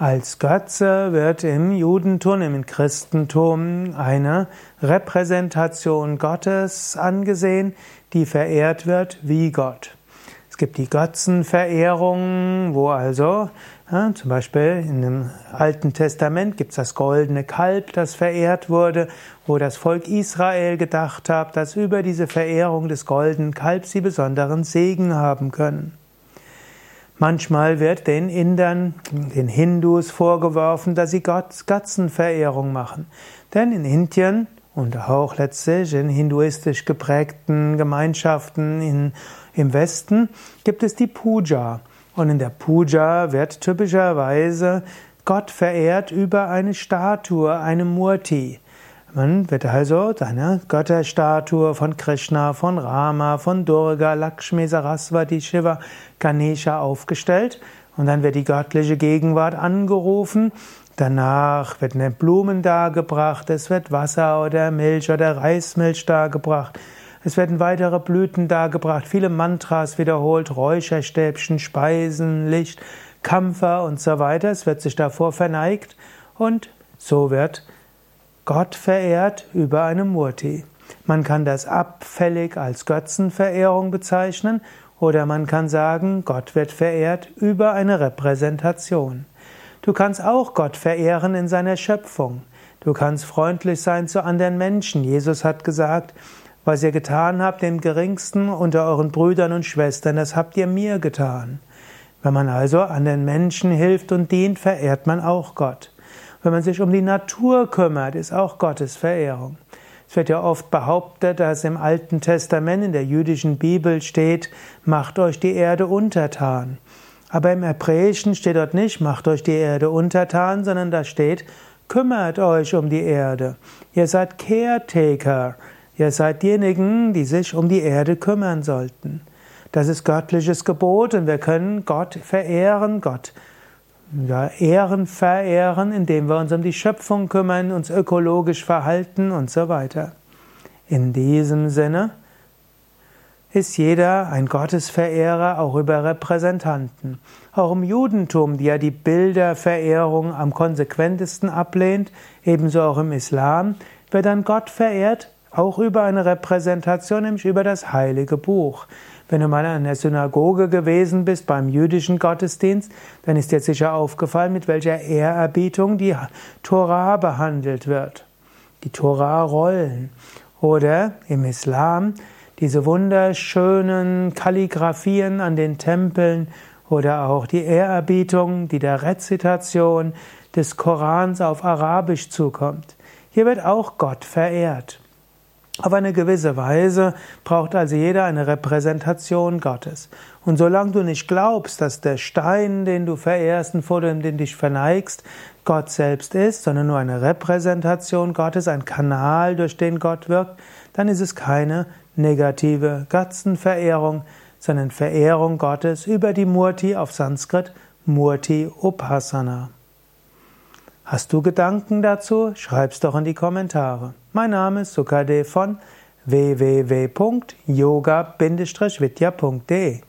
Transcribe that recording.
Als Götze wird im Judentum, im Christentum eine Repräsentation Gottes angesehen, die verehrt wird wie Gott. Es gibt die Götzenverehrung, wo also ja, zum Beispiel in dem Alten Testament gibt es das goldene Kalb, das verehrt wurde, wo das Volk Israel gedacht hat, dass über diese Verehrung des goldenen Kalbs sie besonderen Segen haben können. Manchmal wird den Indern, den Hindus vorgeworfen, dass sie Götzenverehrung machen. Denn in Indien und auch letztlich in hinduistisch geprägten Gemeinschaften in, im Westen gibt es die Puja. Und in der Puja wird typischerweise Gott verehrt über eine Statue, eine Murti. Man wird also eine Götterstatue von Krishna, von Rama, von Durga, Lakshmi, Saraswati, Shiva, Ganesha aufgestellt und dann wird die göttliche Gegenwart angerufen. Danach werden Blumen dargebracht, es wird Wasser oder Milch oder Reismilch dargebracht. Es werden weitere Blüten dargebracht, viele Mantras wiederholt, Räucherstäbchen, Speisen, Licht, Kampfer und so weiter. Es wird sich davor verneigt und so wird Gott verehrt über eine Murti. Man kann das abfällig als Götzenverehrung bezeichnen oder man kann sagen, Gott wird verehrt über eine Repräsentation. Du kannst auch Gott verehren in seiner Schöpfung. Du kannst freundlich sein zu anderen Menschen. Jesus hat gesagt, was ihr getan habt, den geringsten unter euren Brüdern und Schwestern, das habt ihr mir getan. Wenn man also anderen Menschen hilft und dient, verehrt man auch Gott. Wenn man sich um die Natur kümmert, ist auch Gottes Verehrung. Es wird ja oft behauptet, dass im Alten Testament in der jüdischen Bibel steht, macht euch die Erde untertan. Aber im Hebräischen steht dort nicht, macht euch die Erde untertan, sondern da steht, kümmert euch um die Erde. Ihr seid Caretaker. Ihr seid diejenigen, die sich um die Erde kümmern sollten. Das ist göttliches Gebot und wir können Gott verehren, Gott ja, ehren, verehren, indem wir uns um die Schöpfung kümmern, uns ökologisch verhalten und so weiter. In diesem Sinne ist jeder ein Gottesverehrer auch über Repräsentanten. Auch im Judentum, die ja die Bilderverehrung am konsequentesten ablehnt, ebenso auch im Islam, wird dann Gott verehrt, auch über eine Repräsentation, nämlich über das heilige Buch. Wenn du mal an der Synagoge gewesen bist beim jüdischen Gottesdienst, dann ist dir sicher aufgefallen, mit welcher Ehrerbietung die Tora behandelt wird. Die Tora-Rollen. Oder im Islam diese wunderschönen Kalligraphien an den Tempeln oder auch die Ehrerbietung, die der Rezitation des Korans auf Arabisch zukommt. Hier wird auch Gott verehrt. Auf eine gewisse Weise braucht also jeder eine Repräsentation Gottes. Und solange du nicht glaubst, dass der Stein, den du verehrst und vor dem du dich verneigst, Gott selbst ist, sondern nur eine Repräsentation Gottes, ein Kanal, durch den Gott wirkt, dann ist es keine negative Götzenverehrung, sondern Verehrung Gottes über die Murti auf Sanskrit Murti Upasana. Hast du Gedanken dazu? Schreib's doch in die Kommentare. Mein Name ist Sukade von www.yoga-vidya.de